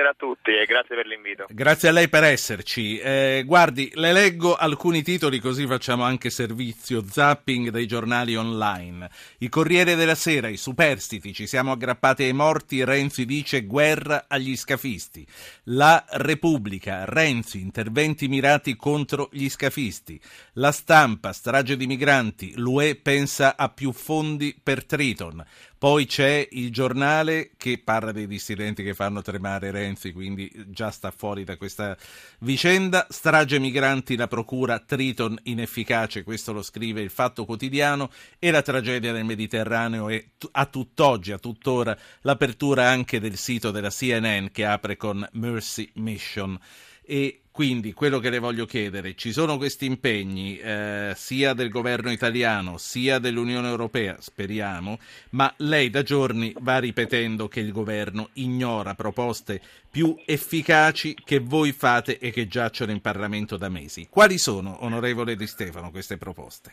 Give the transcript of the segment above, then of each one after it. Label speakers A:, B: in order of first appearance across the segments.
A: a tutti e grazie per l'invito.
B: Grazie a lei per esserci. Eh, guardi, le leggo alcuni titoli così facciamo anche servizio zapping dei giornali online. Il Corriere della Sera, i superstiti, ci siamo aggrappati ai morti, Renzi dice guerra agli scafisti. La Repubblica, Renzi, interventi mirati contro gli scafisti. La Stampa, strage di migranti, l'UE pensa a più fondi per Triton. Poi c'è il giornale che parla dei dissidenti che fanno tremare Renzi, quindi già sta fuori da questa vicenda. Strage migranti, la procura Triton inefficace, questo lo scrive il Fatto Quotidiano, e la tragedia del Mediterraneo e a tutt'oggi, a tuttora, l'apertura anche del sito della CNN che apre con Mercy Mission. E quindi quello che le voglio chiedere, ci sono questi impegni eh, sia del governo italiano sia dell'Unione Europea, speriamo, ma lei da giorni va ripetendo che il governo ignora proposte più efficaci che voi fate e che giacciono in Parlamento da mesi. Quali sono, onorevole Di Stefano, queste proposte?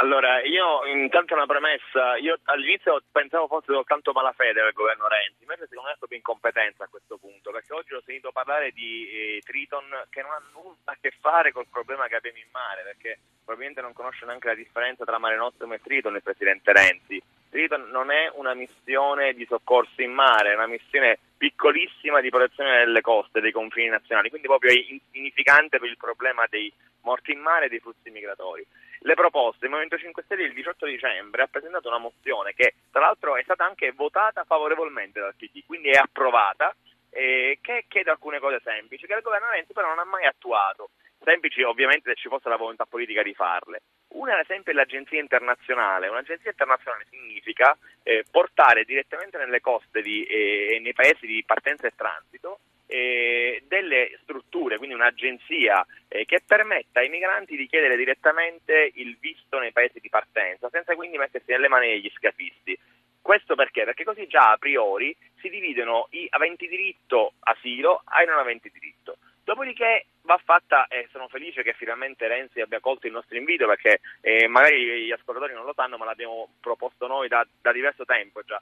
A: Allora, io intanto una premessa, io all'inizio pensavo fosse soltanto malafede del governo Renzi, invece secondo me è proprio incompetenza a questo punto, perché oggi ho sentito parlare di eh, Triton che non ha nulla a che fare col problema che abbiamo in mare, perché probabilmente non conosce neanche la differenza tra Mare Nostrum e Triton il Presidente Renzi. Triton non è una missione di soccorso in mare, è una missione piccolissima di protezione delle coste, dei confini nazionali, quindi proprio insignificante per il problema dei morti in mare e dei flussi migratori. Le proposte, il Movimento 5 Stelle il 18 dicembre ha presentato una mozione che tra l'altro è stata anche votata favorevolmente dal PD, quindi è approvata, eh, che chiede alcune cose semplici che il governo Renzi però non ha mai attuato. Semplici ovviamente se ci fosse la volontà politica di farle. Una ad esempio è l'agenzia internazionale, un'agenzia internazionale significa eh, portare direttamente nelle coste di, eh, nei paesi di partenza e transito eh, delle strutture, quindi un'agenzia eh, che permetta ai migranti di chiedere direttamente il visto nei paesi di partenza, senza quindi mettersi nelle mani degli scafisti. Questo perché? Perché così già a priori si dividono i aventi diritto asilo ai non aventi diritto. Dopodiché va fatta, e sono felice che finalmente Renzi abbia colto il nostro invito perché eh, magari gli ascoltatori non lo sanno ma l'abbiamo proposto noi da, da, diverso tempo già,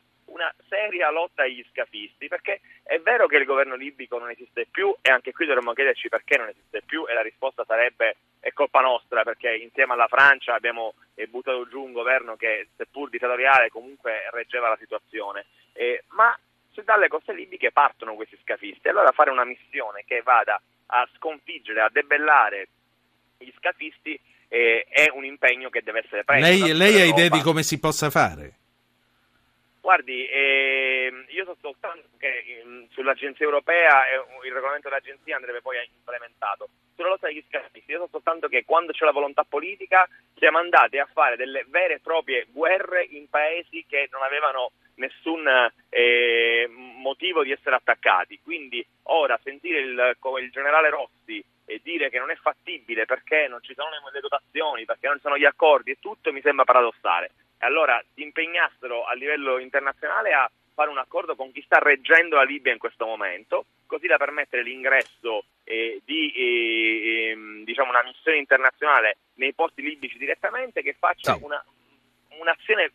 A: seria lotta agli scafisti perché è vero che il governo libico non esiste più e anche qui dovremmo chiederci perché non esiste più e la risposta sarebbe è colpa nostra perché insieme alla Francia abbiamo eh, buttato giù un governo che seppur dittatoriale comunque reggeva la situazione, eh, ma dalle coste libiche partono questi scafisti, allora fare una missione che vada a sconfiggere, a debellare gli scafisti eh, è un impegno che deve essere preso.
B: Lei, lei ha idea di come si possa fare?
A: Guardi, eh, io so soltanto che eh, sull'agenzia europea eh, il regolamento dell'agenzia andrebbe poi implementato. Sulla lotta degli scafisti, io so soltanto che quando c'è la volontà politica siamo andati a fare delle vere e proprie guerre in paesi che non avevano nessun eh, motivo di essere attaccati. Quindi ora sentire il, il generale Rossi e dire che non è fattibile perché non ci sono le dotazioni, perché non ci sono gli accordi e tutto mi sembra paradossale. E allora si impegnassero a livello internazionale a fare un accordo con chi sta reggendo la Libia in questo momento, così da permettere l'ingresso eh, di eh, ehm, diciamo una missione internazionale nei porti libici direttamente che faccia sì. una un'azione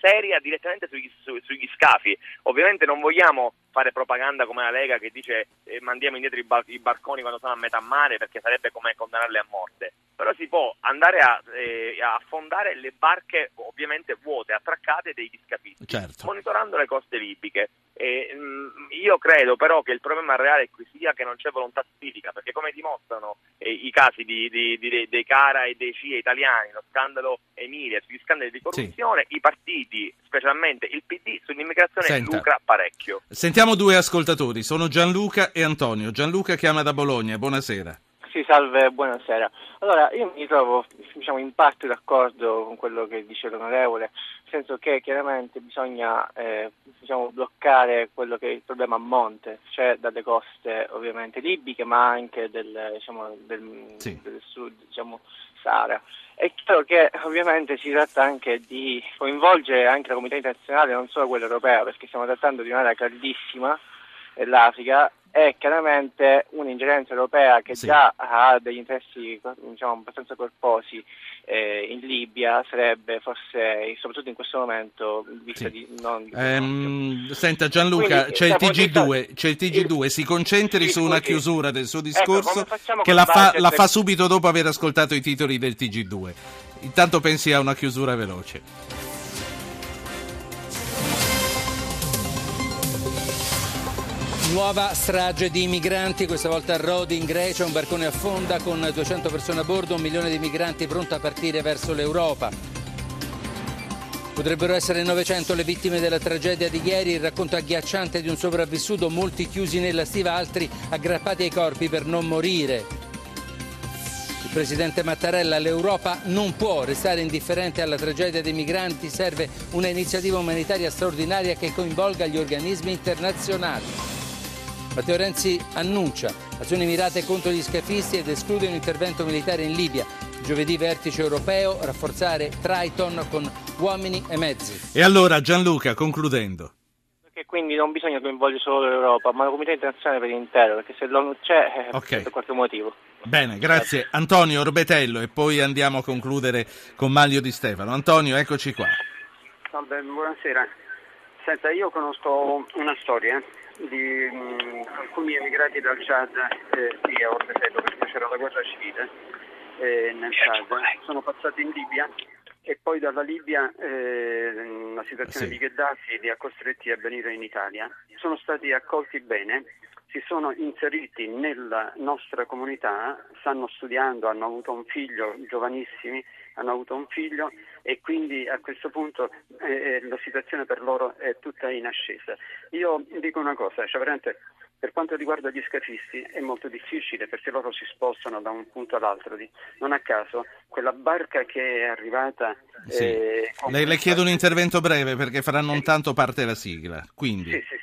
A: seria direttamente sugli, su, sugli, scafi. Ovviamente non vogliamo fare propaganda come la Lega che dice eh, mandiamo indietro i, bar- i, barconi quando sono a metà mare perché sarebbe come condannarli a morte. Però si può andare a, eh, a affondare le barche ovviamente vuote, attraccate degli scafisti, certo. monitorando le coste libiche. E, mh, io credo però che il problema reale qui sia che non c'è volontà politica, perché come dimostrano eh, i casi di, di, di, dei Cara e dei CIE italiani, lo scandalo Emilia, sugli scandali di corruzione, sì. i partiti, specialmente il PD, sull'immigrazione Senta. lucra parecchio.
B: Sentiamo due ascoltatori, sono Gianluca e Antonio. Gianluca chiama da Bologna, buonasera.
C: Sì, salve, buonasera. Allora, io mi trovo diciamo, in parte d'accordo con quello che dice l'onorevole, nel senso che chiaramente bisogna eh, diciamo, bloccare quello che è il problema a monte, cioè dalle coste ovviamente libiche, ma anche del, diciamo, del, sì. del sud, diciamo, Sahara. È chiaro che ovviamente si tratta anche di coinvolgere anche la comunità internazionale, non solo quella europea, perché stiamo trattando di un'area caldissima dell'Africa è chiaramente un'ingerenza europea che
B: Sì.
C: già ha degli interessi diciamo, abbastanza corposi eh, in Libia, sarebbe forse, soprattutto in questo momento, vista
B: Sì.
C: di non...
B: Ehm, senta Gianluca,
C: Quindi,
B: c'è il
C: vista-
B: TG2, c'è il TG2, si concentri
C: Sì,
B: su una chiusura del suo
C: Ecco,
B: discorso
C: facciamo
B: che la fa, la fa subito dopo aver ascoltato i titoli del TG2. Intanto pensi a una chiusura veloce.
D: Nuova strage di migranti, questa volta a Rodi in Grecia, un barcone affonda con 200 persone a bordo, un milione di migranti pronto a partire verso l'Europa. Potrebbero essere 900 le vittime della tragedia di ieri, il racconto agghiacciante di un sopravvissuto, molti chiusi nella stiva, altri aggrappati ai corpi per non morire. Il presidente Mattarella, l'Europa non può restare indifferente alla tragedia dei migranti, serve una iniziativa umanitaria straordinaria che coinvolga gli organismi internazionali. Matteo Renzi annuncia azioni mirate contro gli scafisti ed esclude un intervento militare in Libia. Giovedì vertice europeo, rafforzare Triton con uomini e mezzi.
B: E allora Gianluca, concludendo.
C: Che quindi non bisogna coinvolgere solo l'Europa, ma la comunità internazionale per intero, perché se l'ONU c'è è
B: Ok.
C: per qualche motivo.
B: Bene, grazie. Antonio Orbetello e poi andiamo a concludere con Maglio Di Stefano. Antonio, eccoci qua.
E: Salve, buonasera. Senta, io conosco una storia di mh, alcuni emigrati dal Chad, eh, sì, a Orbetello, perché c'era la guerra civile eh, nel Chad. Sono passati in Libia e poi dalla Libia eh, la situazione
B: Sì.
E: di Gheddafi li ha costretti a venire in Italia. Sono stati accolti bene, si sono inseriti nella nostra comunità, stanno studiando, hanno avuto un figlio, giovanissimi, hanno avuto un figlio e quindi a questo punto eh, la situazione per loro è tutta in ascesa. Io dico una cosa, cioè veramente per quanto riguarda gli scafisti è molto difficile perché loro si spostano da un punto all'altro. Non a caso quella barca che è arrivata...
B: Sì.
E: eh,
B: Le, le chiedo un intervento breve perché farà non tanto parte la sigla. Quindi,
E: Sì, sì,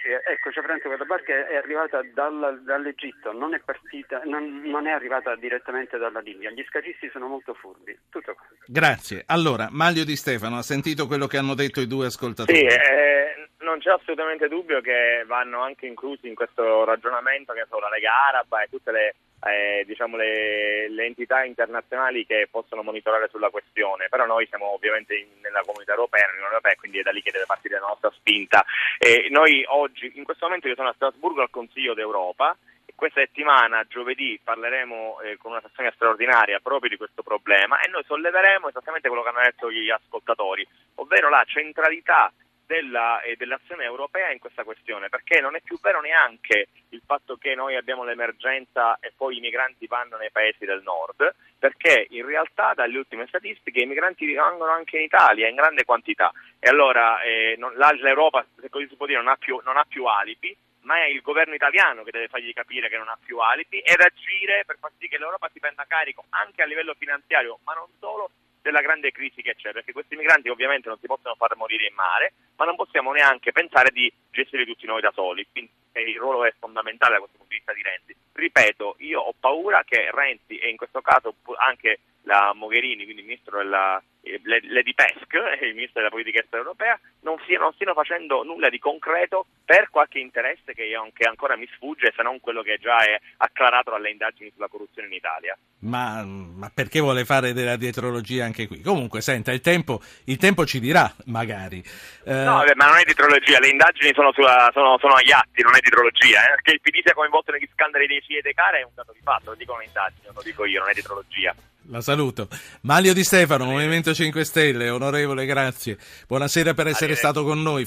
E: quella barca è arrivata dalla- dall'Egitto, non è partita, non, non è arrivata direttamente dalla Libia. Gli scafisti sono molto furbi. Tutto qua.
B: grazie. Allora, Maglio Di Stefano, ha sentito quello che hanno detto i due ascoltatori?
A: Sì, eh, non c'è assolutamente dubbio che vanno anche inclusi in questo ragionamento che sono la Lega Araba e tutte le, eh, diciamo le, le entità internazionali che possono monitorare sulla questione, però noi siamo ovviamente in- nella comunità europea, nell'Unione Europea, quindi è da lì che deve partire la nostra spinta. E noi oggi, in questo momento io sono a Strasburgo al Consiglio d'Europa, questa settimana, giovedì, parleremo eh, con una sessione straordinaria proprio di questo problema e noi solleveremo esattamente quello che hanno detto gli ascoltatori, ovvero la centralità della, eh, dell'azione europea in questa questione, perché non è più vero neanche il fatto che noi abbiamo l'emergenza e poi i migranti vanno nei paesi del nord, perché in realtà dalle ultime statistiche i migranti rimangono anche in Italia in grande quantità. E allora eh, non- l'Europa, se così si può dire, non ha più, non ha più alibi, ma è il governo italiano che deve fargli capire che non ha più alibi ed agire per far sì che l'Europa si prenda carico anche a livello finanziario, ma non solo della grande crisi che c'è, perché questi migranti ovviamente non si possono far morire in mare, ma non possiamo neanche pensare di gestire tutti noi da soli, quindi il ruolo è fondamentale da questo punto di vista di Renzi. Ripeto, io ho paura che Renzi e in questo caso anche la Mogherini, quindi il ministro della eh, Lady Pesk, eh, il ministro della politica estera europea, non, si- non stiano facendo nulla di concreto per qualche interesse che, io- che ancora mi sfugge, se non quello che già è acclarato dalle indagini sulla corruzione in Italia.
B: Ma, ma perché vuole fare della dietrologia anche qui? Comunque, senta, il tempo, il tempo ci dirà, magari. Eh,
A: No, ma non è dietrologia, le indagini sono, sulla- sono- sono agli atti, non è dietrologia. Eh? Che il PD sia coinvolto negli scandali dei CIE e dei CARE è un dato di fatto, lo dicono le indagini, non lo dico io, non è dietrologia.
B: La saluto. Maglio Di Stefano, Movimento 5 Stelle, onorevole, grazie. Buonasera per essere stato con noi.